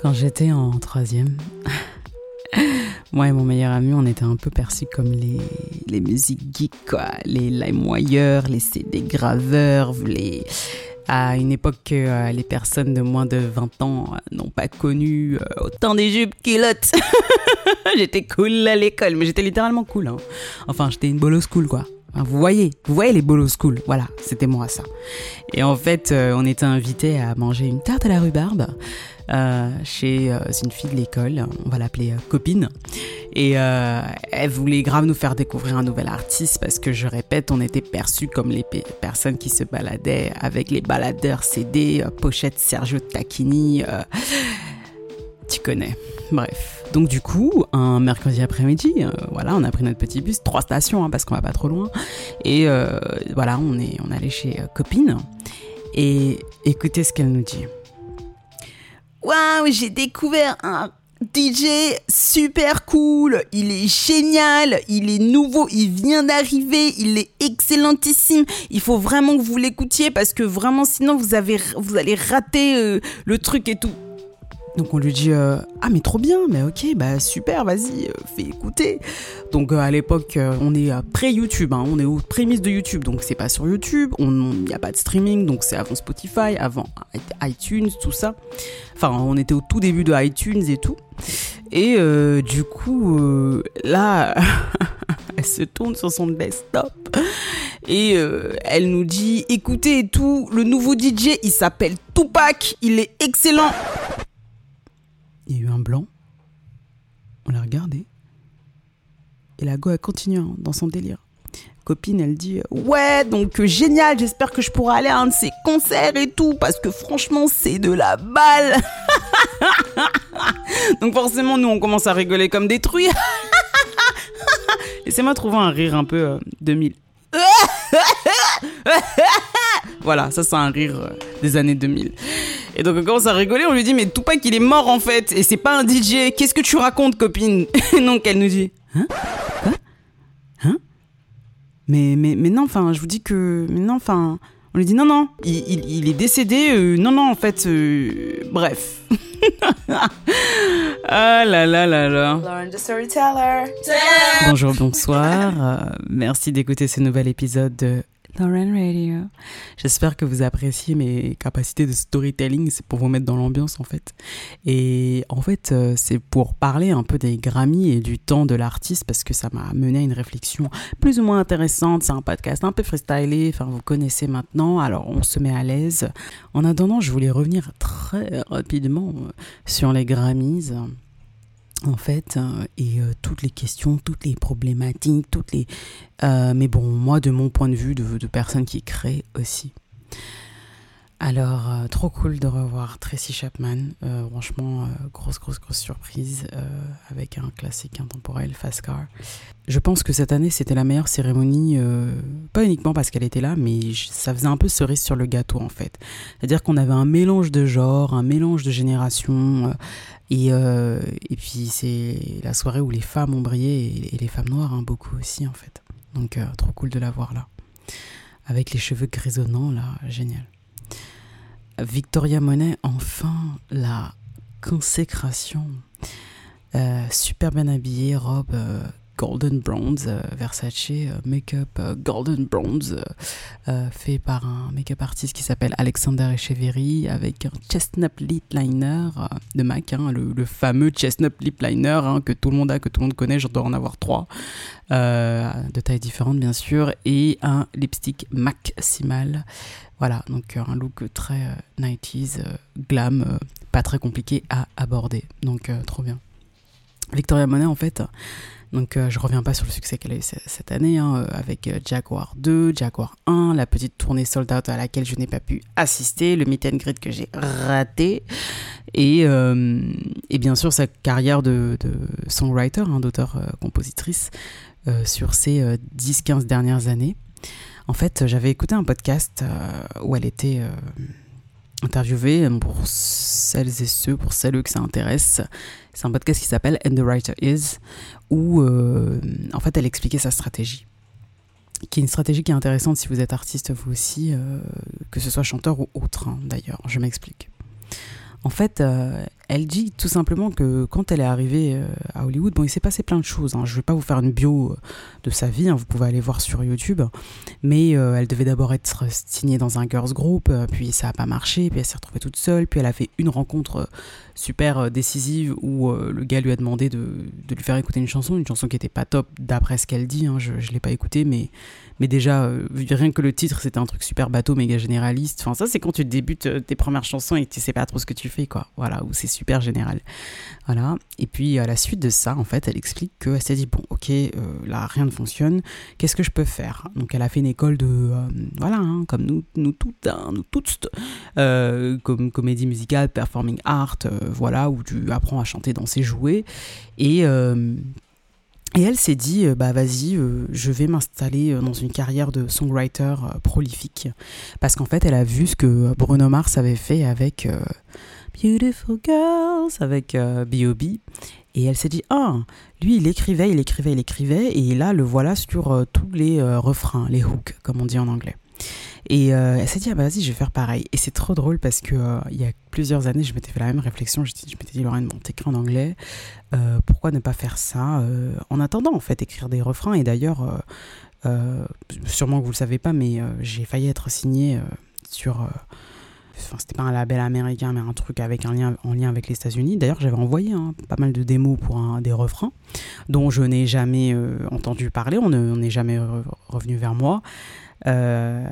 Quand j'étais en troisième, moi et mon meilleur ami, on était un peu perçus comme les, les musiques geeks, quoi. Les LimeWire, les CD graveurs, les... À une époque que euh, les personnes de moins de 20 ans euh, n'ont pas connu euh, autant des jupes culottes. j'étais cool à l'école, mais j'étais littéralement cool. Hein. Enfin, j'étais une bolo school, quoi. Vous voyez, vous voyez les bolos school. Voilà, c'était moi ça. Et en fait, on était invités à manger une tarte à la rhubarbe euh, chez euh, une fille de l'école, on va l'appeler euh, copine. Et elle voulait grave nous faire découvrir un nouvel artiste parce que je répète, on était perçus comme les personnes qui se baladaient avec les baladeurs CD, pochette Sergio Tacchini. tu connais. Bref. Donc du coup, un mercredi après-midi, voilà, on a pris notre petit bus, trois stations hein, parce qu'on va pas trop loin, et voilà, on est, on allait chez copine. Et écoutez ce qu'elle nous dit. Waouh, j'ai découvert un DJ super cool, il est génial, il est nouveau, il vient d'arriver, il est excellentissime. Il faut vraiment que vous l'écoutiez parce que vraiment sinon vous allez rater euh, le truc et tout. Donc on lui dit euh, ah mais trop bien mais ok bah super vas-y euh, fais écouter donc euh, à l'époque on est pré YouTube hein, on est aux prémices de YouTube donc c'est pas sur YouTube. On n'y a pas de streaming donc c'est avant Spotify avant iTunes tout ça. Enfin on était au tout début de iTunes et tout. Et du coup là elle se tourne sur son desktop et elle nous dit écoutez tout le nouveau DJ il s'appelle Tupac. Il est excellent il y a eu un blanc. On l'a regardé. Et la go a continué hein, dans son délire. Copine, elle dit Ouais, donc euh, génial, j'espère que je pourrai aller à un de ses concerts et tout, parce que franchement, c'est de la balle. donc forcément, nous, on commence à rigoler comme des truies. Laissez-moi trouver un rire un peu 2000. Voilà, ça c'est un rire euh, des années 2000. Et donc on commence à rigoler, on lui dit mais Tupac il est mort en fait et c'est pas un DJ. Qu'est-ce que tu racontes copine? Et donc elle nous dit hein? Quoi? Hein? Mais, mais, mais non, enfin, je vous dis que. Mais non, enfin. On lui dit non, non, il, il, est décédé. Euh, non, non, en fait, euh, bref. ah là là là là. Lauren the Storyteller. Bonjour, bonsoir. merci d'écouter ce nouvel épisode de Lauren Radio. J'espère que vous appréciez mes capacités de storytelling. C'est pour vous mettre dans l'ambiance en fait. Et en fait, euh, c'est pour parler un peu des Grammy et du temps de l'artiste parce que ça m'a mené à une réflexion plus ou moins intéressante. C'est un podcast un peu freestylé. Enfin, vous connaissez maintenant. Alors, on se met à l'aise. En attendant, je voulais revenir très rapidement euh, sur les Grammys en fait, euh, et euh, toutes les questions, toutes les problématiques, toutes les... Euh, mais bon, moi, de mon point de vue, de, de personne qui crée aussi. Alors, trop cool de revoir Tracy Chapman. franchement, grosse, grosse, grosse surprise avec un classique intemporel, Fast Car. Je pense que cette année, c'était la meilleure cérémonie, pas uniquement parce qu'elle était là, mais ça faisait un peu cerise sur le gâteau en fait. C'est-à-dire qu'on avait un mélange de genres, un mélange de générations. Et, euh, et puis c'est la soirée où les femmes ont brillé et, les femmes noires hein, beaucoup aussi en fait. Donc euh, trop cool de la voir là. Avec les cheveux grisonnants là, génial. Victoria Monet, enfin la consécration. Euh, super bien habillée, robe Golden Bronze, euh, Versace euh, Make-up euh, Golden Bronze, fait par un make-up artiste qui s'appelle Alexander Echeverry avec un chestnut lip liner de MAC, hein, le, fameux chestnut lip liner hein, que tout le monde a, que tout le monde connaît, je dois en avoir trois, de tailles différentes bien sûr, et un lipstick maximal. Voilà, donc un look très 90s, glam, pas très compliqué à aborder, donc trop bien. Victoria Monet en fait donc je euh, je reviens pas sur le succès qu'elle a eu cette année hein, euh, avec euh, Jaguar 2, Jaguar 1, la petite tournée sold out à laquelle je n'ai pas pu assister, le meet and greet que j'ai raté et, et, bien sûr sa carrière de, songwriter, hein, d'auteur-compositrice sur ces 10-15 dernières années. En fait, j'avais écouté un podcast où elle était interviewée pour celles et ceux, pour celles que ça intéresse. C'est un podcast qui s'appelle And the Writer Is, où euh, en fait elle expliquait sa stratégie qui est une stratégie qui est intéressante si vous êtes artiste vous aussi, euh, que ce soit chanteur ou autre hein, d'ailleurs, je m'explique. En fait, euh, elle dit tout simplement que quand elle est arrivée euh, à Hollywood, bon, il s'est passé plein de choses. Hein. Je ne vais pas vous faire une bio euh, de sa vie, hein. vous pouvez aller voir sur YouTube. Mais euh, elle devait d'abord être signée dans un girls group, puis ça n'a pas marché, puis elle s'est retrouvée toute seule, puis elle a fait une rencontre super décisive où le gars lui a demandé de, lui faire écouter une chanson, une chanson qui n'était pas top d'après ce qu'elle dit. Hein. Je ne l'ai pas écoutée, mais déjà, rien que le titre, c'était un truc super bateau, méga généraliste. Enfin, ça, c'est quand tu débutes tes premières chansons et tu sais pas trop ce que tu fais, quoi. Voilà, c'est super général. Voilà. Et puis, à la suite de ça, en fait, elle explique qu'elle s'est dit, bon, ok, euh, là, rien ne fonctionne. Qu'est-ce que je peux faire? Donc, elle a fait une école de, voilà, hein, comme nous, nous toutes, hein, nous toutes, comme comédie musicale, performing art, voilà, où tu apprends à chanter, danser, jouer. Et et elle s'est dit, euh, bah vas-y, euh, je vais m'installer euh, dans une carrière de songwriter prolifique. Parce qu'en fait, elle a vu ce que Bruno Mars avait fait avec Beautiful Girls, avec B.O.B. Et elle s'est dit, ah, lui, il écrivait, il écrivait, il écrivait, et là, le voilà sur tous les refrains, les hooks, comme on dit en anglais. Et euh, elle s'est dit, ah bah vas-y, je vais faire pareil. Et c'est trop drôle parce que euh, il y a plusieurs années, je m'étais fait la même réflexion. Je, je m'étais dit, Lorraine, bon, t'écris en anglais, euh, pourquoi ne pas faire ça En attendant, en fait, écrire des refrains? Et d'ailleurs, sûrement que vous le savez pas, mais j'ai failli être signé sur. Enfin, c'était pas un label américain, mais un truc avec un lien, en lien avec les États-Unis. D'ailleurs, j'avais envoyé hein, pas mal de démos pour des refrains, dont je n'ai jamais entendu parler. On n'est jamais revenu vers moi. Euh,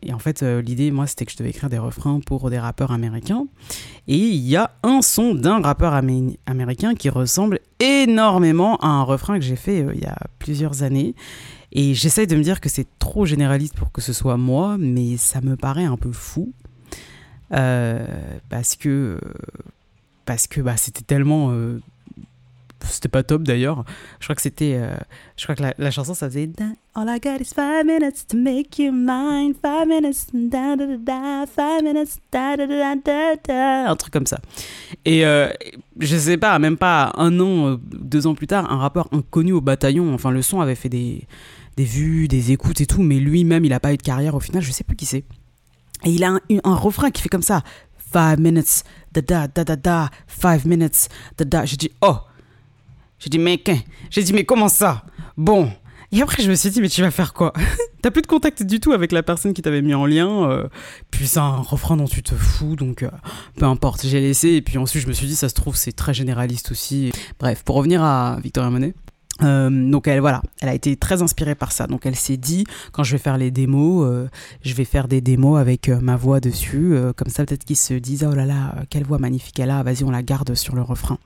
et en fait, euh, l'idée, moi, c'était que je devais écrire des refrains pour des rappeurs américains. Et il y a un son d'un rappeur américain qui ressemble énormément à un refrain que j'ai fait euh, il y a plusieurs années. Et j'essaye de me dire que c'est trop généraliste pour que ce soit moi, mais ça me paraît un peu fou. Parce que, parce que bah, c'était tellement c'était pas top d'ailleurs. Je crois que c'était. Euh, je crois que la, chanson ça faisait. All I got is five minutes to make you mine. Five minutes. Un truc comme ça. Et euh, je sais pas, même pas un an, euh, deux ans plus tard, un rappeur inconnu au bataillon. Enfin, le son avait fait des, des vues, des écoutes et tout, mais lui-même, il a pas eu de carrière au final. Je sais plus qui c'est. Et il a un, un refrain qui fait comme ça. Five minutes. Da, da, da, da, da. Five minutes. Da, da. J'ai dit, oh. J'ai dit, mais J'ai dit, mais comment ça? Bon. Et après, je me suis dit, mais tu vas faire quoi? T'as plus de contact du tout avec la personne qui t'avait mis en lien. Euh, puis c'est un refrain dont tu te fous, donc euh, peu importe. J'ai laissé. Et puis ensuite, je me suis dit, ça se trouve, c'est très généraliste aussi. Bref, pour revenir à Victoria Monet. Euh, donc elle voilà, elle a été très inspirée par ça. Donc elle s'est dit quand je vais faire les démos, je vais faire des démos avec ma voix dessus, comme ça peut-être qu'ils se disent oh là là quelle voix magnifique elle a, vas-y on la garde sur le refrain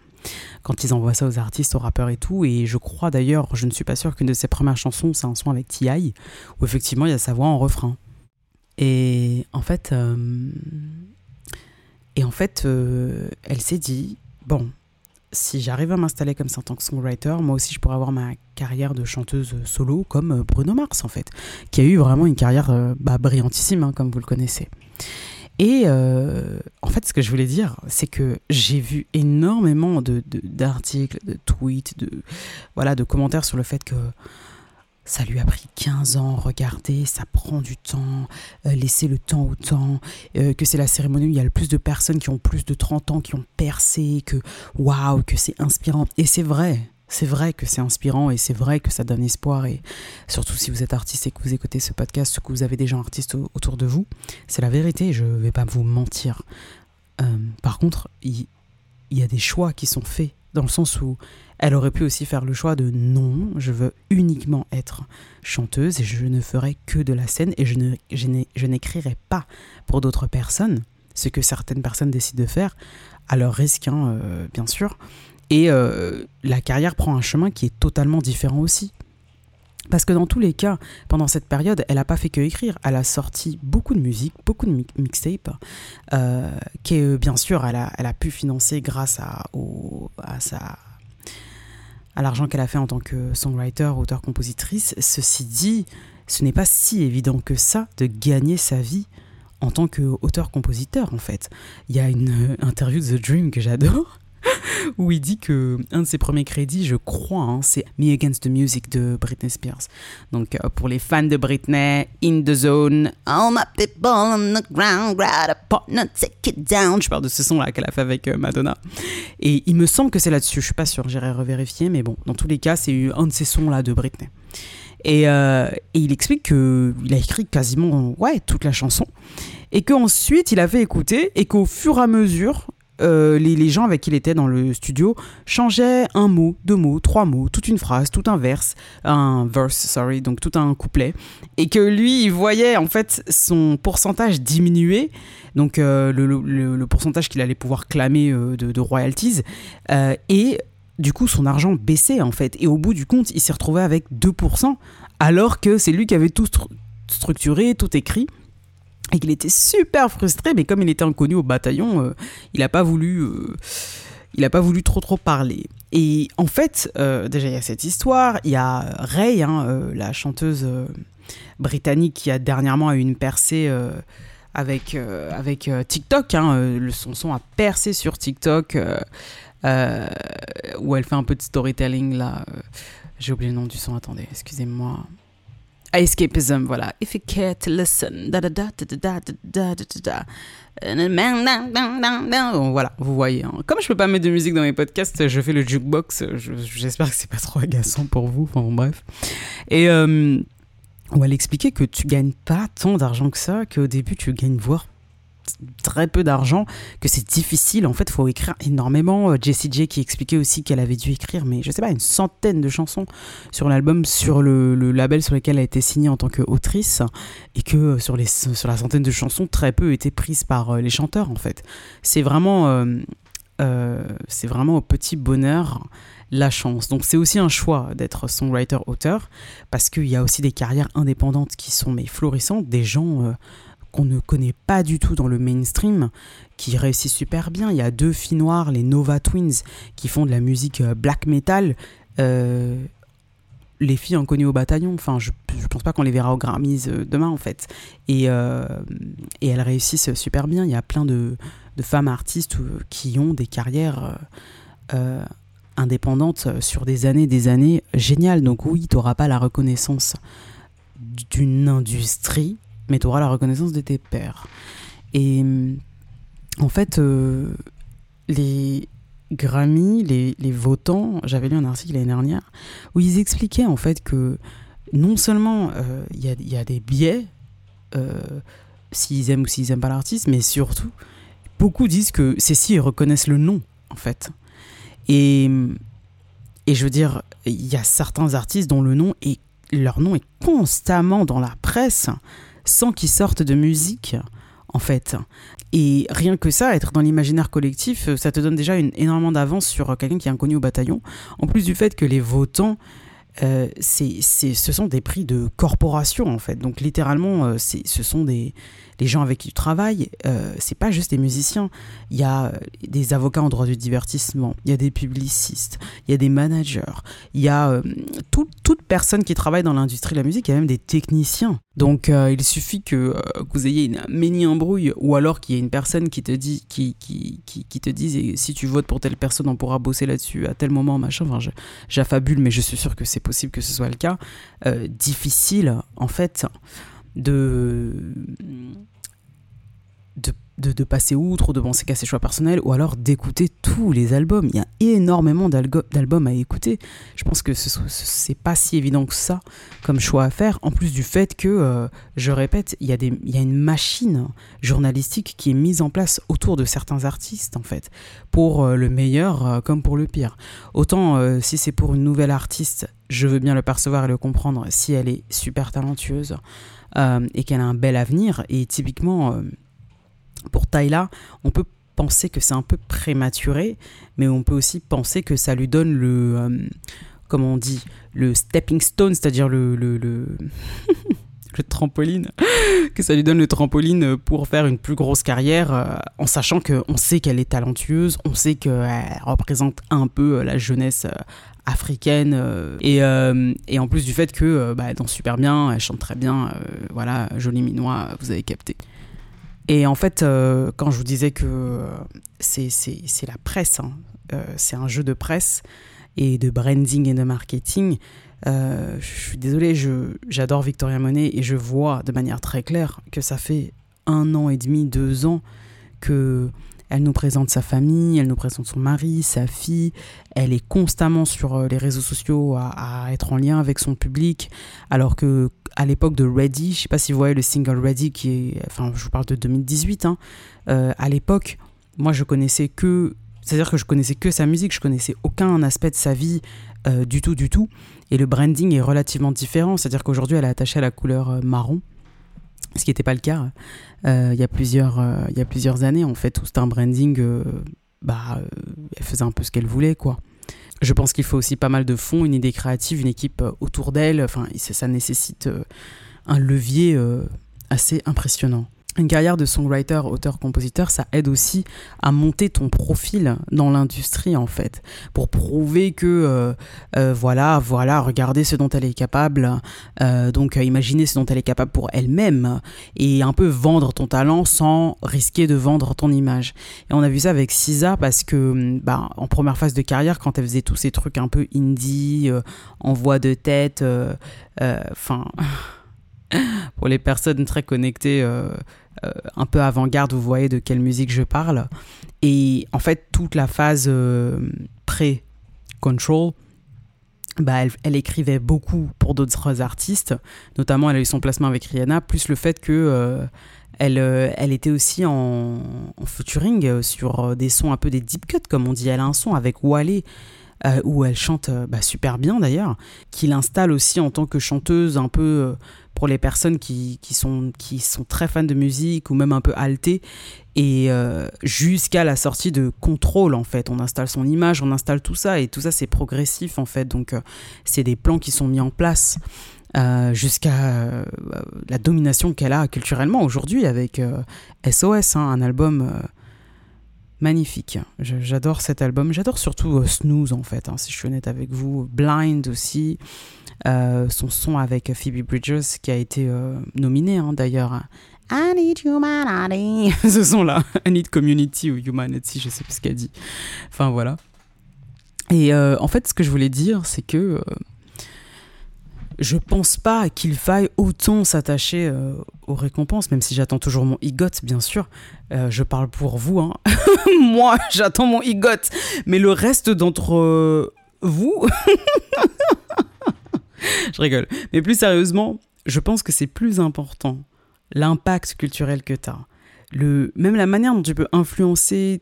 quand ils envoient ça aux artistes, aux rappeurs et tout. Et je crois d'ailleurs, je ne suis pas sûr qu'une de ses premières chansons, c'est un son avec T.I., où effectivement il y a sa voix en refrain. Et en fait, euh, et en fait euh, elle s'est dit, bon, si j'arrive à m'installer comme ça en tant que songwriter, moi aussi je pourrais avoir ma carrière de chanteuse solo comme Bruno Mars en fait, qui a eu vraiment une carrière euh, bah, brillantissime, hein, comme vous le connaissez. Et euh, en fait, ce que je voulais dire, c'est que j'ai vu énormément d'articles, de, de, tweets, de, voilà, de commentaires sur le fait que ça lui a pris 15 ans, regardez, ça prend du temps, euh, laissez le temps au temps, euh, que c'est la cérémonie où il y a le plus de personnes qui ont plus de 30 ans, qui ont percé, que waouh, que c'est inspirant. Et c'est vrai, c'est vrai que c'est inspirant et c'est vrai que ça donne espoir. Et surtout si vous êtes artiste et que vous écoutez ce podcast, que vous avez des gens artistes autour de vous, c'est la vérité, je ne vais pas vous mentir. Euh, par contre, il y, a des choix qui sont faits, dans le sens où elle aurait pu aussi faire le choix de non, je veux uniquement être chanteuse et je ne ferai que de la scène et je, n'écrirai pas pour d'autres personnes, ce que certaines personnes décident de faire, à leur risque, hein, euh, bien sûr. Et euh, la carrière prend un chemin qui est totalement différent aussi. Parce que dans tous les cas, pendant cette période, elle n'a pas fait que écrire. Elle a sorti beaucoup de musique, beaucoup de mixtapes, euh, que bien sûr, elle a, elle a pu financer grâce à, au, à, sa, à l'argent qu'elle a fait en tant que songwriter, auteur-compositrice. Ceci dit, ce n'est pas si évident que ça de gagner sa vie en tant qu'auteur-compositeur, en fait. Il y a une interview de The Dream que j'adore où il dit que un de ses premiers crédits, je crois, hein, c'est Me Against the Music de Britney Spears. Donc euh, pour les fans de Britney, In the Zone, All my people on the ground, grab a partner, take it down. Je parle de ce son-là qu'elle a fait avec euh, Madonna. Et il me semble que c'est là-dessus, je suis pas sûr, j'irai revérifier, mais bon, dans tous les cas, c'est un de ces sons-là de Britney. Et, euh, et, il explique qu'il a écrit quasiment ouais, toute la chanson. Et qu'ensuite, il a fait écouter et qu'au fur et à mesure, euh, les, gens avec qui il était dans le studio changeaient un mot, deux mots, trois mots, toute une phrase, tout un verse, un verse, sorry, donc tout un couplet, et que lui, il voyait en fait son pourcentage diminuer, donc euh, le, pourcentage qu'il allait pouvoir clamer euh, de, royalties, et du coup son argent baissait en fait, et au bout du compte, il s'est retrouvé avec 2%, alors que c'est lui qui avait tout structuré, tout écrit et qu'il était super frustré, mais comme il était inconnu au bataillon, euh, il n'a pas voulu, euh, il a pas voulu trop trop parler. Et en fait, euh, déjà il y a cette histoire, il y a Ray, hein, la chanteuse britannique qui a dernièrement eu une percée avec avec TikTok, hein, le, son son a percé sur TikTok, où elle fait un peu de storytelling là. J'ai oublié le nom du son, attendez, excusez-moi. Escapism, voilà. If you care to listen. Da, da, da, da, da, da, Voilà, vous voyez. Hein. Comme je peux pas mettre de musique dans mes podcasts, je fais le jukebox. J'espère que c'est pas trop agaçant pour vous. Enfin, bref. Et euh, on va l'expliquer que tu gagnes pas tant d'argent que ça, qu'au début tu gagnes voire très peu d'argent, que c'est difficile. En fait, faut écrire énormément. Euh, Jessie J qui expliquait aussi qu'elle avait dû écrire, mais je sais pas, une centaine de chansons sur l'album, sur le, label sur lequel elle a été signée en tant qu'autrice, et que euh, sur, les, sur la centaine de chansons, très peu étaient prises par euh, les chanteurs, en fait. C'est vraiment, vraiment au petit bonheur la chance. Donc c'est aussi un choix d'être songwriter-auteur, parce qu'il y a aussi des carrières indépendantes qui sont mais florissantes, des gens qu'on ne connaît pas du tout dans le mainstream, qui réussissent super bien. Il y a deux filles noires, les Nova Twins, qui font de la musique euh, black metal. Euh, les filles inconnues au bataillon, enfin, je, je pense pas qu'on les verra au Grammys euh, demain, en fait. Et, elles réussissent super bien. Il y a plein de, femmes artistes qui ont des carrières indépendantes sur des années, des années géniales. Donc oui, tu n'auras pas la reconnaissance d'une industrie mais tu auras la reconnaissance de tes pairs. Et en fait, euh, les Grammy, les, les votants, j'avais lu un article l'année dernière où ils expliquaient en fait que non seulement euh, il y, y, a des biais, euh, s'ils aiment ou s'ils n'aiment pas l'artiste, mais surtout, beaucoup disent que c'est si ils reconnaissent le nom, en fait. Et, et je veux dire, il y a certains artistes dont le nom est, leur nom est constamment dans la presse sans qu'ils sortent de musique, en fait. Et rien que ça, être dans l'imaginaire collectif, ça te donne déjà une, énormément d'avance sur quelqu'un qui est inconnu au bataillon. En plus du fait que les votants, euh, c'est, ce sont des prix de corporation en fait. Donc littéralement, euh, ce sont des, les gens avec qui tu travailles, euh, c'est pas juste des musiciens. Il y a euh, des avocats en droit du divertissement, il y a des publicistes, il y a des managers, il y a euh, toute personne qui travaille dans l'industrie de la musique, il y a même des techniciens. Donc il suffit que, vous ayez une mini-embrouille ou alors qu'il y ait une personne qui te dit, qui, te dise si tu votes pour telle personne, on pourra bosser là-dessus à tel moment, machin. Enfin, j'affabule, mais je suis sûr que c'est possible que ce soit le cas. difficile, en fait de, de, de, passer outre ou de penser qu'à ses choix personnels ou alors d'écouter tous les albums. Il y a énormément d'albums à écouter. Je pense que ce c'est pas si évident que ça comme choix à faire. En plus du fait que, euh, je répète, il y, a des, il y a une machine journalistique qui est mise en place autour de certains artistes en fait, pour euh, le meilleur euh, comme pour le pire. Autant si c'est pour une nouvelle artiste, je veux bien le percevoir et le comprendre si elle est super talentueuse. Et qu'elle a un bel avenir. Et typiquement, pour Tyla, on peut penser que c'est un peu prématuré, mais on peut aussi penser que ça lui donne le, euh, on dit, le stepping stone, c'est-à-dire le, le, le, trampoline, que ça lui donne le trampoline pour faire une plus grosse carrière, en sachant qu'on sait qu'elle est talentueuse, on sait qu'elle représente un peu la jeunesse africaine euh, et, euh, et, en plus du fait que euh, bah, elle danse super bien, elle chante très bien, voilà, jolie minois, vous avez capté. Et en fait, quand je vous disais que c'est la presse, hein, c'est un jeu de presse et de branding et de marketing. je suis désolée, j'adore Victoria Monet et je vois de manière très claire que ça fait un an et demi, deux ans que elle nous présente sa famille, elle nous présente son mari, sa fille. Elle est constamment sur euh, les réseaux sociaux à, être en lien avec son public. Alors que à l'époque de Ready, je sais pas si vous voyez le single Ready qui est, enfin, je vous parle de 2018. Hein, euh, à l'époque, moi, je connaissais que, c'est-à-dire que je connaissais que sa musique, je connaissais aucun aspect de sa vie euh, du tout, du tout. Et le branding est relativement différent. C'est-à-dire qu'aujourd'hui, elle est attachée à la couleur marron ce qui n'était pas le cas euh, il, y a plusieurs, euh, il y a plusieurs années. En fait, tout un branding, euh, bah, elle faisait un peu ce qu'elle voulait, quoi. Je pense qu'il faut aussi pas mal de fonds, une idée créative, une équipe autour d'elle. Enfin, ça nécessite un levier assez impressionnant une carrière de songwriter, auteur-compositeur, ça aide aussi à monter ton profil dans l'industrie en fait, pour prouver que euh, euh, voilà, voilà, regardez ce dont elle est capable, euh, donc imaginez ce dont elle est capable pour elle-même et un peu vendre ton talent sans risquer de vendre ton image. Et on a vu ça avec Sisa parce que bah, en première phase de carrière, quand elle faisait tous ces trucs un peu indie, en voix de tête, enfin. pour les personnes très connectées, un peu avant-garde, vous voyez de quelle musique je parle. Et en fait, toute la phase euh, pré-control, bah, elle, écrivait beaucoup pour d'autres artistes, notamment elle a eu son placement avec Rihanna, plus le fait que euh, elle, était aussi en, featuring sur des sons un peu des deep cuts, comme on dit. Elle a un son avec Wale. où elle chante bah, super bien d'ailleurs, qui l'installe aussi en tant que chanteuse un peu pour les personnes qui, sont, très fans de musique ou même un peu altées. Et euh, jusqu'à la sortie de Contrôle, en fait, on installe son image, on installe tout ça, et tout ça, c'est progressif, en fait. Donc, euh, c'est des plans qui sont mis en place euh, jusqu'à la domination qu'elle a culturellement aujourd'hui avec SOS, hein, un album magnifique. J'adore cet album. J'adore surtout Snooze, en fait, hein, si je suis honnête avec vous. Blind aussi. Euh, son son avec Phoebe Bridgers qui a été euh, nominé hein, d'ailleurs. I need humanity. ce son-là, I need community ou humanity, je sais plus ce qu'elle dit. Enfin voilà. Et euh, en fait, ce que je voulais dire, c'est que je pense pas qu'il faille autant s'attacher aux récompenses, même si j'attends toujours mon EGOT, bien sûr. je parle pour vous, hein. Moi, j'attends mon EGOT. Mais le reste d'entre vous, je rigole. Mais plus sérieusement, je pense que c'est plus important l'impact culturel que tu as. Le, même la manière dont tu peux influencer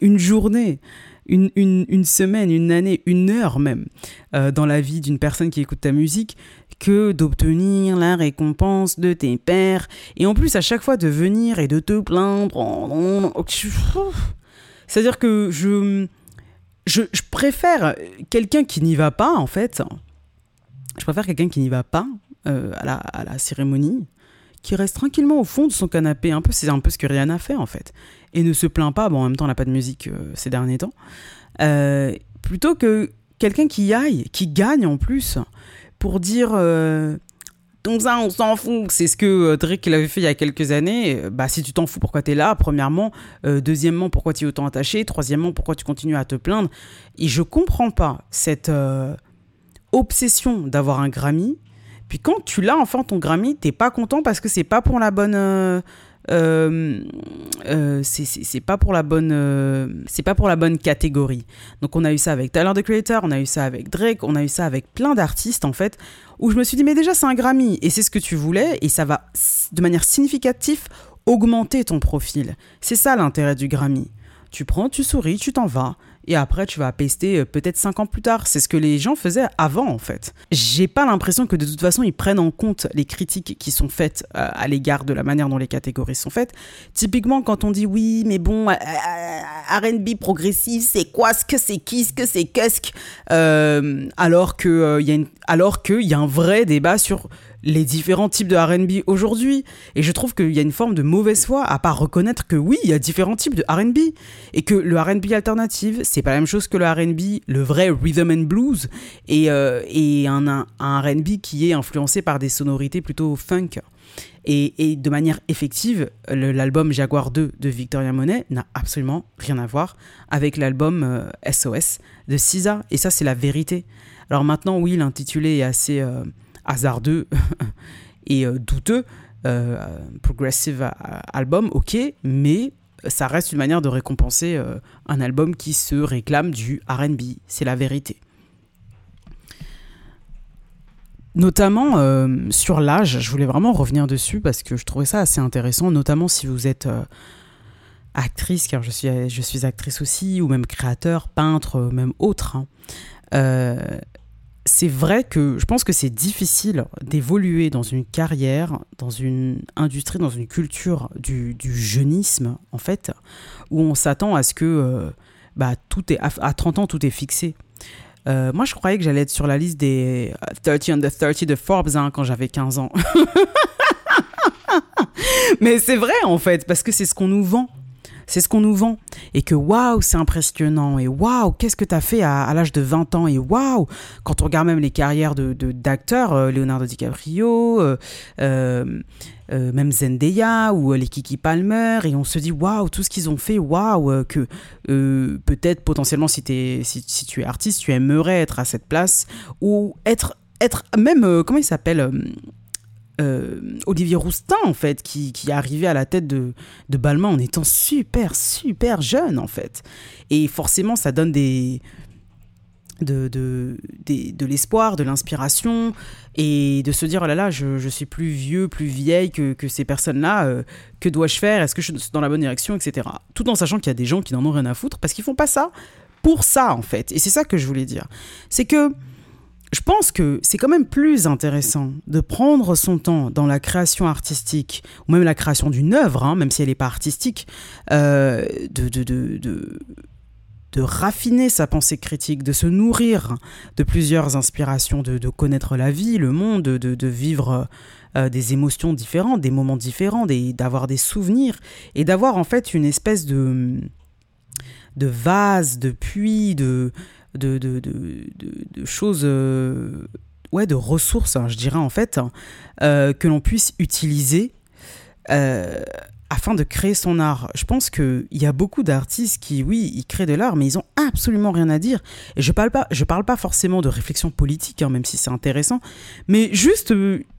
une journée, une, une, une, semaine, une année, une heure même euh, dans la vie d'une personne qui écoute ta musique que d'obtenir la récompense de tes pères. Et en plus, à chaque fois de venir et de te plaindre. C'est-à-dire que je, je, je préfère quelqu'un qui n'y va pas, en fait, je préfère quelqu'un qui n'y va pas euh, à, la, à, la, cérémonie, qui reste tranquillement au fond de son canapé. Un peu, c'est un peu ce que Rihanna fait en fait, et ne se plaint pas. Bon, en même temps, elle n'a pas de musique euh, ces derniers temps. Euh, plutôt que quelqu'un qui y aille, qui gagne en plus, pour dire donc ça, on s'en fout. C'est ce que Drake l'avait fait il y a quelques années. Bah, si tu t'en fous, pourquoi tu es là Premièrement. deuxièmement, pourquoi tu es autant attaché Troisièmement, pourquoi tu continues à te plaindre Et je comprends pas cette, obsession d'avoir un Grammy. Puis quand tu l'as enfin ton Grammy, t'es pas content parce que c'est pas pour la bonne. Euh, euh, euh, c'est pas pour la bonne c'est pas pour la bonne catégorie donc on a eu ça avec Tyler the Creator on a eu ça avec Drake on a eu ça avec plein d'artistes en fait où je me suis dit mais déjà c'est un Grammy et c'est ce que tu voulais et ça va de manière significative augmenter ton profil c'est ça l'intérêt du Grammy tu prends tu souris tu t'en vas et après tu vas pester euh, peut-être cinq ans plus tard. C'est ce que les gens faisaient avant en fait. J'ai pas l'impression que de toute façon ils prennent en compte les critiques qui sont faites euh, à l'égard de la manière dont les catégories sont faites. Typiquement quand on dit oui mais bon euh, R&B progressif c'est quoi ce que c'est qui ce que c'est qu'est-ce que alors que il y alors qu'il y a un vrai débat sur les différents types de RB aujourd'hui. Et je trouve qu'il y a une forme de mauvaise foi à pas reconnaître que oui, il y a différents types de RB. Et que le RB alternative, c'est pas la même chose que le RB, le vrai rhythm and blues, et, euh, et un, un, RB qui est influencé par des sonorités plutôt funk. Et, de manière effective, l'album Jaguar 2 de Victoria Monet n'a absolument rien à voir avec l'album SOS de Cisa. Et ça, c'est la vérité. Alors maintenant, oui, l'intitulé est assez hasardeux et douteux. progressive album, ok, mais ça reste une manière de récompenser euh, un album qui se réclame du RB. C'est la vérité. Notamment euh, sur l'âge, je voulais vraiment revenir dessus parce que je trouvais ça assez intéressant, notamment si vous êtes euh, actrice, car je suis, je suis actrice aussi, ou même créateur, peintre, même autre. Hein c'est vrai que je pense que c'est difficile d'évoluer dans une carrière, dans une industrie, dans une culture du, jeunisme, en fait, où on s'attend à ce que euh, bah, tout est, à 30 ans, tout est fixé. Euh, moi, je croyais que j'allais être sur la liste des 30 under 30 de Forbes hein, quand j'avais 15 ans. Mais c'est vrai, en fait, parce que c'est ce qu'on nous vend c'est ce qu'on nous vend. Et que waouh, c'est impressionnant. Et waouh, qu'est-ce que tu as fait à, l'âge de 20 ans? Et waouh, quand on regarde même les carrières d'acteurs, de, euh, Leonardo DiCaprio, euh, euh, même Zendaya ou les Kiki Palmer, et on se dit waouh, tout ce qu'ils ont fait, waouh, que peut-être potentiellement si, si, tu es artiste, tu aimerais être à cette place ou être, être même, comment il s'appelle euh, Olivier Roustin, en fait, qui, qui, est arrivé à la tête de, de Balmain en étant super, super jeune, en fait. Et forcément, ça donne des, de, de, de, l'espoir, de l'inspiration, et de se dire, oh là là, je, je suis plus vieux, plus vieille que, que ces personnes-là, euh, que dois-je faire? Est-ce que je suis dans la bonne direction, etc. Tout en sachant qu'il y a des gens qui n'en ont rien à foutre, parce qu'ils font pas ça pour ça, en fait. Et c'est ça que je voulais dire. C'est que je pense que c'est quand même plus intéressant de prendre son temps dans la création artistique, ou même la création d'une œuvre, hein, même si elle n'est pas artistique, euh, de, raffiner sa pensée critique, de se nourrir de plusieurs inspirations, de, connaître la vie, le monde, de, vivre euh, des émotions différentes, des moments différents, d'avoir des souvenirs, et d'avoir en fait une espèce de vase, de puits, de de, de, de, choses, euh, ouais, de ressources, hein, je dirais en fait, hein, euh, que l'on puisse utiliser euh, afin de créer son art. Je pense qu'il y a beaucoup d'artistes qui, oui, ils créent de l'art, mais ils ont absolument rien à dire. Et je parle parle pas forcément de réflexion politique, hein, même si c'est intéressant, mais juste,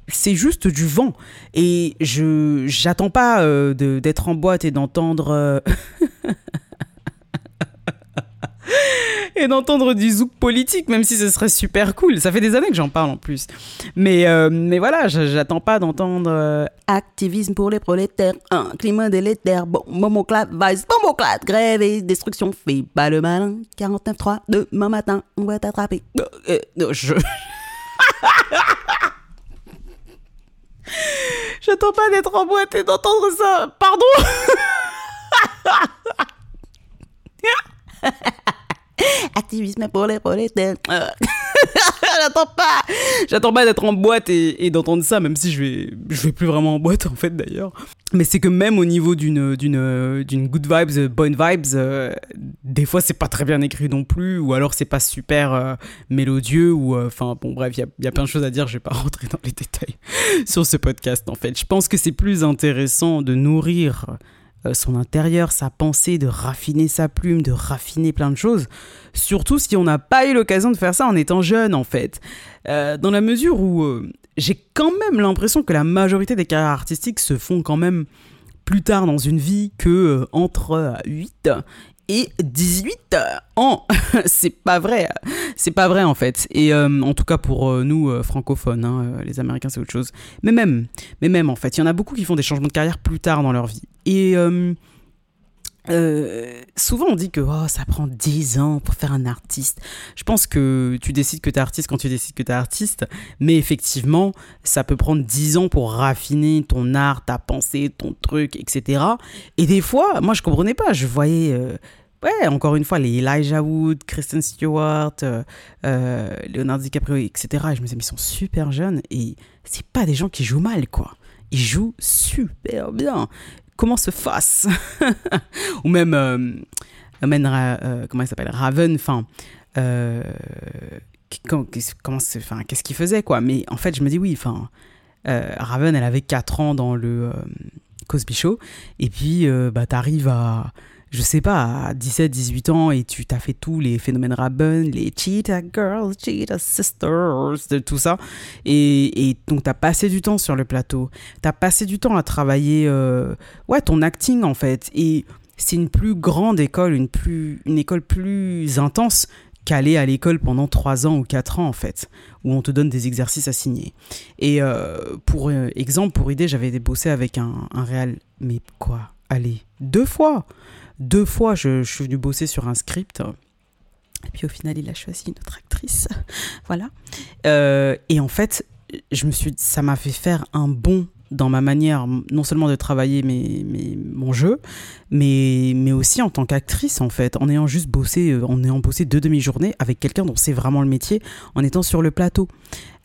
c'est juste du vent. Et je, j'attends pas d'être en boîte et d'entendre. et d'entendre du zouk politique, même si ce serait super cool. Ça fait des années que j'en parle en plus. Mais, euh, mais voilà, j'attends pas d'entendre euh, activisme pour les prolétaires, un climat délétère, bon, momoclate, vice, momoclate, grève et destruction, fais pas le malin, 49-3, demain matin, on va t'attraper. Euh, je... J'attends pas d'être en boîte et d'entendre ça. Pardon? Activisme pour les prolétaires. J'attends pas. J'attends pas d'être en boîte et, d'entendre ça, même si je vais, je vais plus vraiment en boîte en fait d'ailleurs. Mais c'est que même au niveau d'une, d'une, d'une good vibes, bonne vibes, euh, des fois c'est pas très bien écrit non plus, ou alors c'est pas super euh, mélodieux, ou euh, enfin bon bref, il y a, y a plein de choses à dire, je vais pas rentrer dans les détails sur ce podcast en fait. Je pense que c'est plus intéressant de nourrir son intérieur, sa pensée, de raffiner sa plume, de raffiner plein de choses. Surtout si on n'a pas eu l'occasion de faire ça en étant jeune, en fait. Euh, dans la mesure où euh, j'ai quand même l'impression que la majorité des carrières artistiques se font quand même plus tard dans une vie que entre 8 et 18 ans. c'est pas vrai. C'est pas vrai en fait. Et euh, en tout cas pour euh, nous euh, francophones, hein, les Américains c'est autre chose. Mais même, mais même en fait, il y en a beaucoup qui font des changements de carrière plus tard dans leur vie. Et euh, souvent on dit que oh, ça prend 10 ans pour faire un artiste. Je pense que tu décides que tu es artiste quand tu décides que tu es artiste, mais effectivement, ça peut prendre 10 ans pour raffiner ton art, ta pensée, ton truc, etc. Et des fois, moi je comprenais pas, je voyais... Euh, ouais, encore une fois, les Elijah Wood, Kristen Stewart, euh, Leonardo DiCaprio, etc. Et je me disais, mais ils sont super jeunes et c'est pas des gens qui jouent mal, quoi. Ils jouent super bien comment se fasse Ou même, euh, euh, comment il s'appelle Raven, enfin, euh, comment, enfin, qu'est-ce qu'il faisait, quoi Mais en fait, je me dis oui, enfin, Raven, elle avait 4 ans dans le Cosby Show. Et puis, bah, t'arrives à je sais pas, à 17, 18 ans et tu t'as fait tous les phénomènes Raven, les Cheetah Girls, Cheetah Sisters, tout ça. Et, et donc, t'as passé du temps sur le plateau. T'as passé du temps à travailler, euh, ouais, ton acting en fait. Et c'est une plus grande école, une, plus, une école plus intense qu'aller à l'école pendant 3 ans ou 4 ans en fait, où on te donne des exercices à signer. Et euh, pour euh, exemple, pour idée, j'avais bossé avec un, un réal, mais quoi? Allez, deux fois deux fois, je, suis venu bosser sur un script. Et puis au final, il a choisi une autre actrice. voilà. Euh, et en fait, je me suis, ça m'a fait faire un bond dans ma manière non seulement de travailler mes, mon jeu, mais, mais aussi en tant qu'actrice en fait, en ayant juste bossé, euh, en ayant bossé deux demi-journées avec quelqu'un dont c'est vraiment le métier, en étant sur le plateau.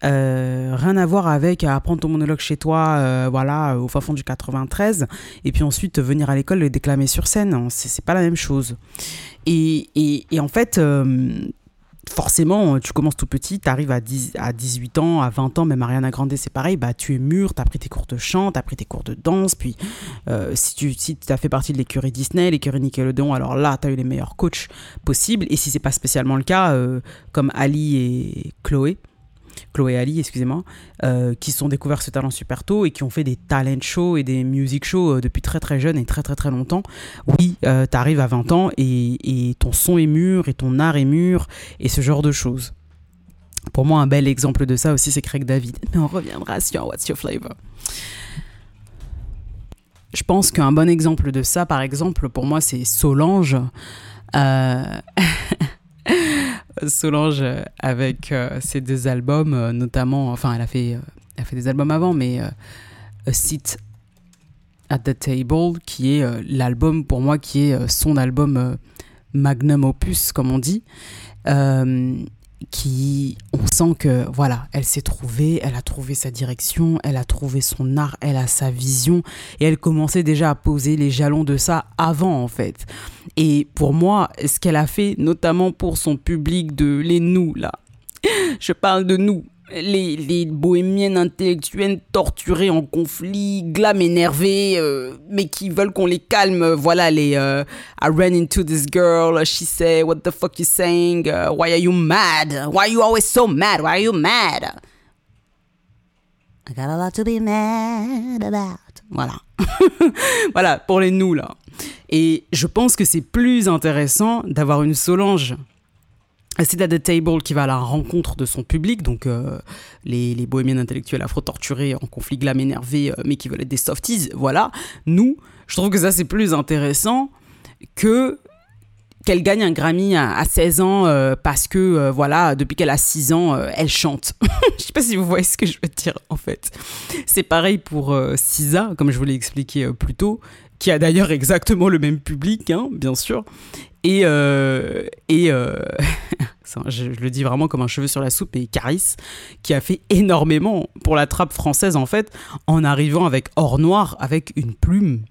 Euh, rien à voir avec apprendre ton monologue chez toi, euh, voilà, au fin fond du 93, et puis ensuite venir à l'école et déclamer sur scène. C'est pas la même chose. Et en fait, forcément, tu commences tout petit, tu arrives à, 10, à 18 ans, à 20 ans, même Ariana Grande, c'est pareil, bah, tu es mûr, tu as pris tes cours de chant, tu as pris tes cours de danse, puis euh, si tu si as fait partie de l'écurie Disney, l'écurie Nickelodeon, alors là, tu as eu les meilleurs coachs possibles, et si c'est pas spécialement le cas, euh, comme Ali et Chloé, Chloé Ali, excusez-moi, euh, qui sont découverts ce talent super tôt et qui ont fait des talent shows et des music shows euh, depuis très très jeune et très très très longtemps. Oui, euh, tu arrives à 20 ans et, ton son est mûr et ton art est mûr et ce genre de choses. Pour moi, un bel exemple de ça aussi, c'est Craig David. Mais on reviendra sur What's Your Flavor. Je pense qu'un bon exemple de ça, par exemple, pour moi, c'est Solange. Solange euh, avec euh, ses deux albums, euh, notamment, enfin, elle a fait, elle a fait des albums avant, mais A Seat at the Table, qui est l'album pour moi, qui est son album magnum opus, comme on dit qui, on sent que, voilà, elle s'est trouvée, elle a trouvé sa direction, elle a trouvé son art, elle a sa vision, et elle commençait déjà à poser les jalons de ça avant, en fait. Et pour moi, ce qu'elle a fait, notamment pour son public de les nous, là, je parle de nous, les, les, bohémiennes intellectuelles torturées en conflit, glam énervées, euh, mais qui veulent qu'on les calme. Voilà, les uh, I ran into this girl, she said, What the fuck you saying? Uh, why are you mad? Why are you always so mad? Why are you mad? I got a lot to be mad about. Voilà. voilà, pour les nous, là. Et je pense que c'est plus intéressant d'avoir une Solange c'est à the table qui va à la rencontre de son public, donc euh, les, les, bohémiennes intellectuelles afro-torturées en conflit glam énervé, euh, mais qui veulent être des softies, voilà. Nous, je trouve que ça c'est plus intéressant que qu'elle gagne un Grammy à, 16 ans euh, parce que, voilà, depuis qu'elle a 6 ans, elle chante. je sais pas si vous voyez ce que je veux dire, en fait. C'est pareil pour Sisa, comme je vous l'ai expliqué plus tôt, qui a d'ailleurs exactement le même public, hein, bien sûr. Et, euh, et euh, je, le dis vraiment comme un cheveu sur la soupe, et Caris, qui a fait énormément pour la trappe française, en fait, en arrivant avec Or Noir, avec une plume,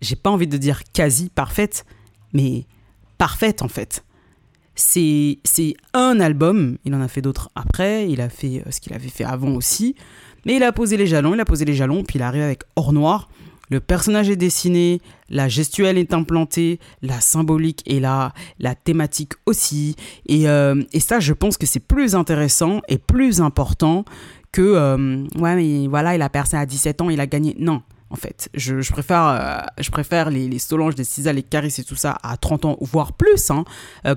j'ai pas envie de dire quasi parfaite, mais parfaite, en fait. C'est un album, il en a fait d'autres après, il a fait euh, ce qu'il avait fait avant aussi, mais il a posé les jalons, il a posé les jalons, puis il arrive avec Or Noir, le personnage est dessiné, la gestuelle est implantée, la symbolique est là, la thématique aussi. Et, euh, ça, je pense que c'est plus intéressant et plus important que euh, ouais, mais voilà, il a percé à 17 ans, il a gagné. Non, en fait. Je, préfère, euh, je préfère les, les Solange, les Cisa, les Caris et tout ça à 30 ans, voire plus, hein,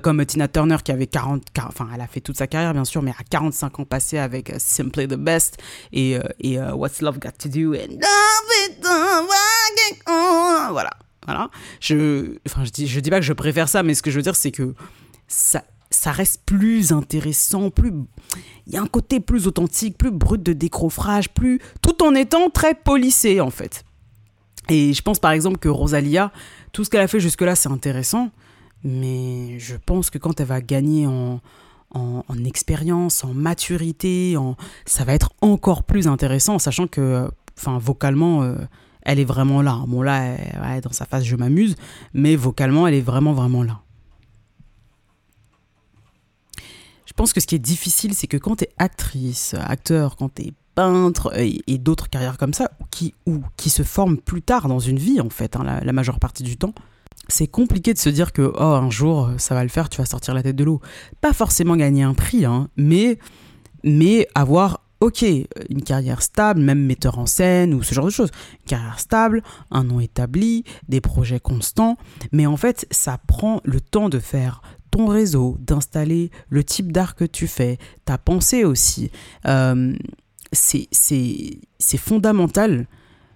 comme Tina Turner qui avait 40, enfin, elle a fait toute sa carrière, bien sûr, mais à 45 ans passés avec Simply the Best et, et What's Love Got to Do Voilà. Voilà. Je, enfin, je dis, je dis pas que je préfère ça, mais ce que je veux dire, c'est que ça, ça reste plus intéressant, plus il y a un côté plus authentique, plus brut de décroffrage, plus tout en étant très polissé en fait. Et je pense par exemple que Rosalia, tout ce qu'elle a fait jusque-là, c'est intéressant, mais je pense que quand elle va gagner en, en, expérience, en maturité, en, ça va être encore plus intéressant, sachant que, enfin, vocalement, euh, elle est vraiment là. Bon, là, dans sa phase, je m'amuse, mais vocalement, elle est vraiment, vraiment là. Je pense que ce qui est difficile, c'est que quand tu es actrice, acteur, quand tu es peintre et, d'autres carrières comme ça qui, ou, qui se forment plus tard dans une vie en fait, hein, la, majeure partie du temps. C'est compliqué de se dire que oh un jour ça va le faire, tu vas sortir la tête de l'eau. Pas forcément gagner un prix, hein, mais mais avoir ok, une carrière stable, même metteur en scène ou ce genre de choses. Une carrière stable, un nom établi, des projets constants, mais en fait, ça prend le temps de faire ton réseau, d'installer le type d'art que tu fais, ta pensée aussi. Euh, c'est fondamental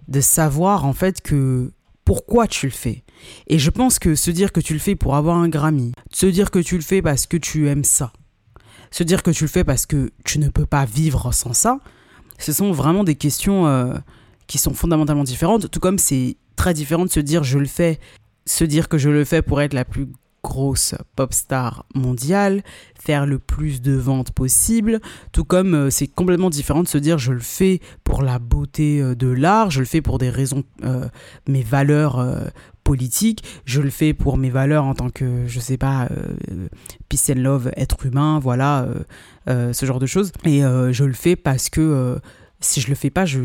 de savoir en fait que pourquoi tu le fais. Et je pense que se dire que tu le fais pour avoir un Grammy, se dire que tu le fais parce que tu aimes ça, se dire que tu le fais parce que tu ne peux pas vivre sans ça, ce sont vraiment des questions euh, qui sont fondamentalement différentes, tout comme c'est très différent de se dire je le fais, se dire que je le fais pour être la plus grosse pop star mondiale, faire le plus de ventes possible, tout comme euh, c'est complètement différent de se dire je le fais pour la beauté euh, de l'art, je le fais pour des raisons, mes valeurs politique, je le fais pour mes valeurs en tant que, je sais pas, euh, peace and love, être humain, voilà, euh, euh, ce genre de choses. Et je le fais parce que si je le fais pas, je,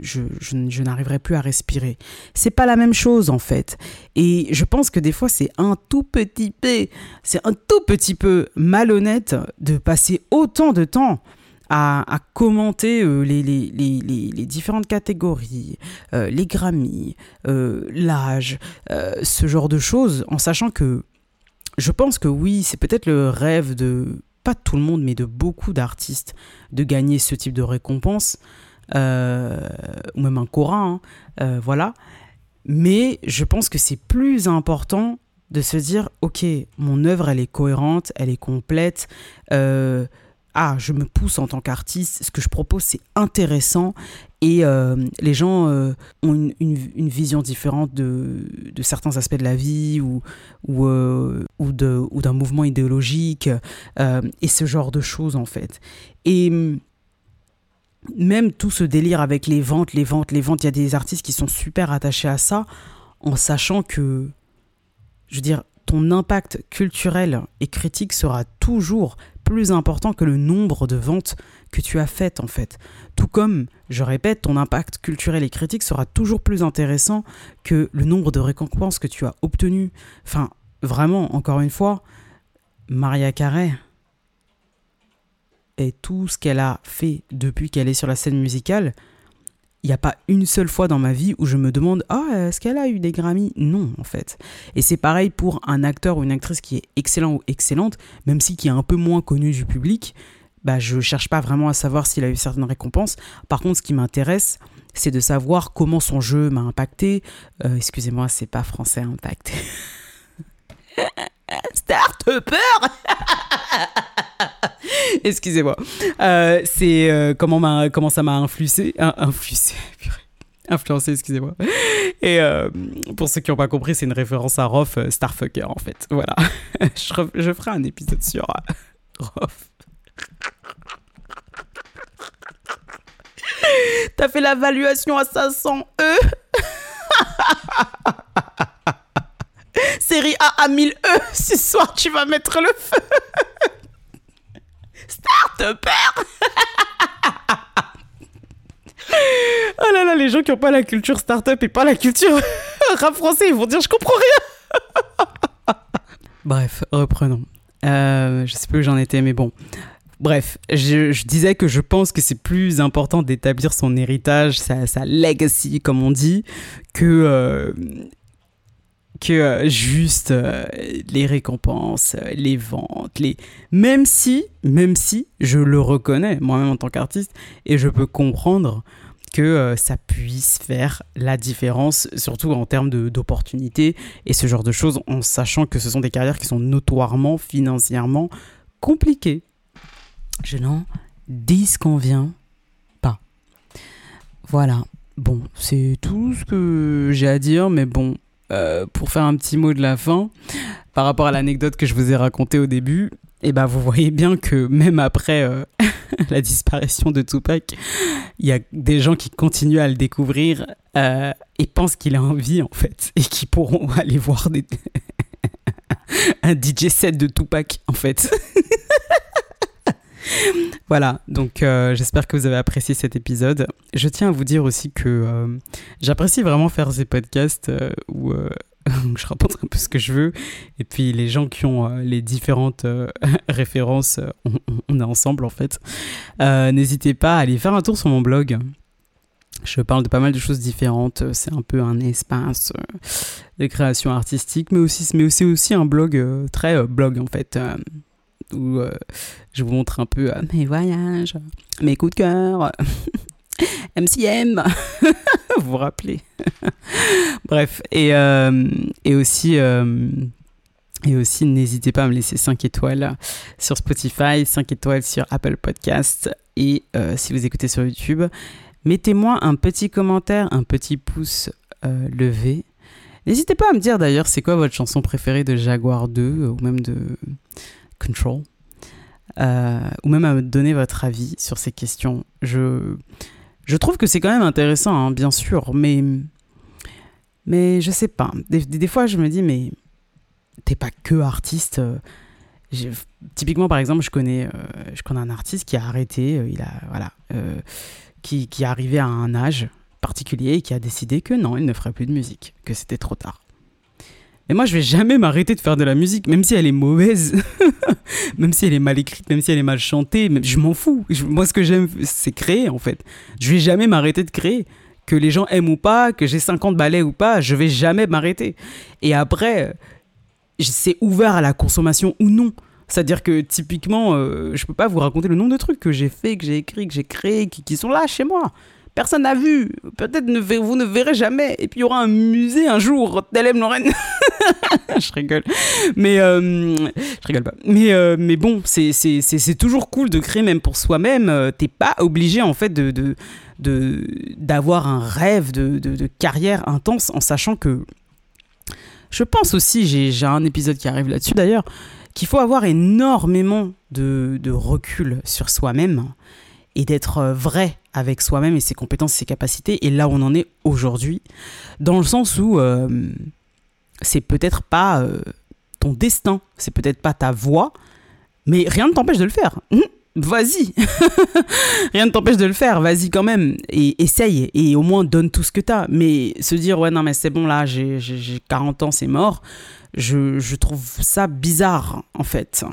je, je, n'arriverai plus à respirer. C'est pas la même chose en fait. Et je pense que des fois c'est un tout petit peu, c'est un tout petit peu malhonnête de passer autant de temps à, commenter euh, les, différentes catégories, euh, les Grammy, euh, l'âge, ce genre de choses, en sachant que je pense que oui, c'est peut-être le rêve de, pas de tout le monde, mais de beaucoup d'artistes, de gagner ce type de récompense, ou même un Coran, hein, voilà. Mais je pense que c'est plus important de se dire, ok, mon œuvre, elle est cohérente, elle est complète, ah, je me pousse en tant qu'artiste, ce que je propose c'est intéressant et euh, les gens euh, ont une, vision différente de, certains aspects de la vie ou, ou, euh, ou d'un mouvement idéologique et ce genre de choses en fait. Et même tout ce délire avec les ventes, les ventes, les ventes, il y a des artistes qui sont super attachés à ça en sachant que, je veux dire, ton impact culturel et critique sera toujours plus important que le nombre de ventes que tu as faites en fait. Tout comme, je répète, ton impact culturel et critique sera toujours plus intéressant que le nombre de récompenses que tu as obtenues. Enfin, vraiment, encore une fois, Maria Carey et tout ce qu'elle a fait depuis qu'elle est sur la scène musicale, il n'y a pas une seule fois dans ma vie où je me demande Ah, est-ce qu'elle a eu des Grammys? Non, en fait. Et c'est pareil pour un acteur ou une actrice qui est excellent ou excellente, même si qui est un peu moins connu du public. Bah, je cherche pas vraiment à savoir s'il a eu certaines récompenses. Par contre, ce qui m'intéresse, c'est de savoir comment son jeu m'a impacté. Euh, excusez-moi, c'est pas français impacté. Start-upper Excusez-moi. Euh, c'est euh, comment, comment ça m'a influencé. influencé, influencé, excusez-moi. Et euh, pour ceux qui n'ont pas compris, c'est une référence à Roth Starfucker en fait. Voilà. je, ferai un épisode sur Roth. T'as fait l'évaluation à 500 E Série A à 1000 E, ce soir tu vas mettre le feu Start-upper Oh là là, les gens qui n'ont pas la culture start-up et pas la culture rap français, ils vont dire je comprends rien Bref, reprenons. Euh, je sais plus où j'en étais, mais bon. Bref, je, disais que je pense que c'est plus important d'établir son héritage, sa, sa, legacy, comme on dit, que euh, que euh, juste euh, les récompenses, euh, les ventes, les même si même si je le reconnais moi-même en tant qu'artiste et je peux comprendre que ça puisse faire la différence, surtout en termes d'opportunités et ce genre de choses, en sachant que ce sont des carrières qui sont notoirement financièrement compliquées. Je n'en disconviens pas. Voilà. Bon, c'est tout ce que j'ai à dire, mais bon, euh, pour faire un petit mot de la fin, par rapport à l'anecdote que je vous ai racontée au début, et eh ben vous voyez bien que même après euh, la disparition de Tupac, il y a des gens qui continuent à le découvrir euh, et pensent qu'il a envie en fait et qui pourront aller voir un DJ set de Tupac en fait. voilà, donc euh, j'espère que vous avez apprécié cet épisode. Je tiens à vous dire aussi que euh, j'apprécie vraiment faire ces podcasts euh, où je raconte un peu ce que je veux. Et puis les gens qui ont les différentes références, on, est ensemble en fait. N'hésitez pas à aller faire un tour sur mon blog. Je parle de pas mal de choses différentes. C'est un peu un espace de création artistique, mais aussi, mais aussi un blog très blog en fait où euh, je vous montre un peu euh, mes voyages, mes coups de cœur, MCM, vous vous rappelez. Bref, et, euh. Et aussi, n'hésitez pas à me laisser 5 étoiles sur Spotify, 5 étoiles sur Apple Podcast. Et si vous écoutez sur YouTube, mettez-moi un petit commentaire, un petit pouce levé. N'hésitez pas à me dire d'ailleurs c'est quoi votre chanson préférée de Jaguar 2 ou même de Control, euh, ou même à me donner votre avis sur ces questions. Je, je trouve que c'est quand même intéressant, hein, bien sûr, mais, mais je sais pas. Des, fois, je me dis, mais t'es pas que artiste. Typiquement, par exemple, je connais, euh, je connais un artiste qui a arrêté, euh, il a, voilà, qui, qui est arrivé à un âge particulier et qui a décidé que non, il ne ferait plus de musique, que c'était trop tard. Et moi, je vais jamais m'arrêter de faire de la musique, même si elle est mauvaise, même si elle est mal écrite, même si elle est mal chantée. je m'en fous. moi, ce que j'aime, c'est créer, en fait. Je vais jamais m'arrêter de créer. Que les gens aiment ou pas, que j'ai 50 balais ou pas, je vais jamais m'arrêter. Et après, c'est ouvert à la consommation ou non. C'est-à-dire que typiquement, euh, je peux pas vous raconter le nombre de trucs que j'ai fait, que j'ai écrit, que j'ai créé, qui, sont là chez moi. Personne n'a vu. Peut-être vous ne verrez jamais. Et puis il y aura un musée un jour, Telem Lorraine. je rigole. Mais euh, je rigole pas. Mais, euh, mais bon, c'est toujours cool de créer même pour soi-même. Euh, t'es pas obligé en fait de, de d'avoir un rêve de, de, carrière intense en sachant que je pense aussi, j'ai un épisode qui arrive là-dessus d'ailleurs, qu'il faut avoir énormément de, de recul sur soi-même et d'être vrai avec soi-même et ses compétences, ses capacités, et là où on en est aujourd'hui, dans le sens où euh, c'est peut-être pas euh, ton destin, c'est peut-être pas ta voix, mais rien ne t'empêche de le faire. Hum, vas-y, rien ne t'empêche de le faire, vas-y quand même, et essaye, et au moins donne tout ce que t'as. Mais se dire, ouais, non, mais c'est bon, là, j'ai 40 ans, c'est mort, je, je trouve ça bizarre, en fait,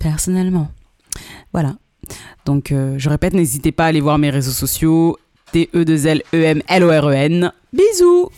personnellement. Voilà. Donc, euh, je répète, n'hésitez pas à aller voir mes réseaux sociaux, T-E-2-L-E-M-L-O-R-E-N. Bisous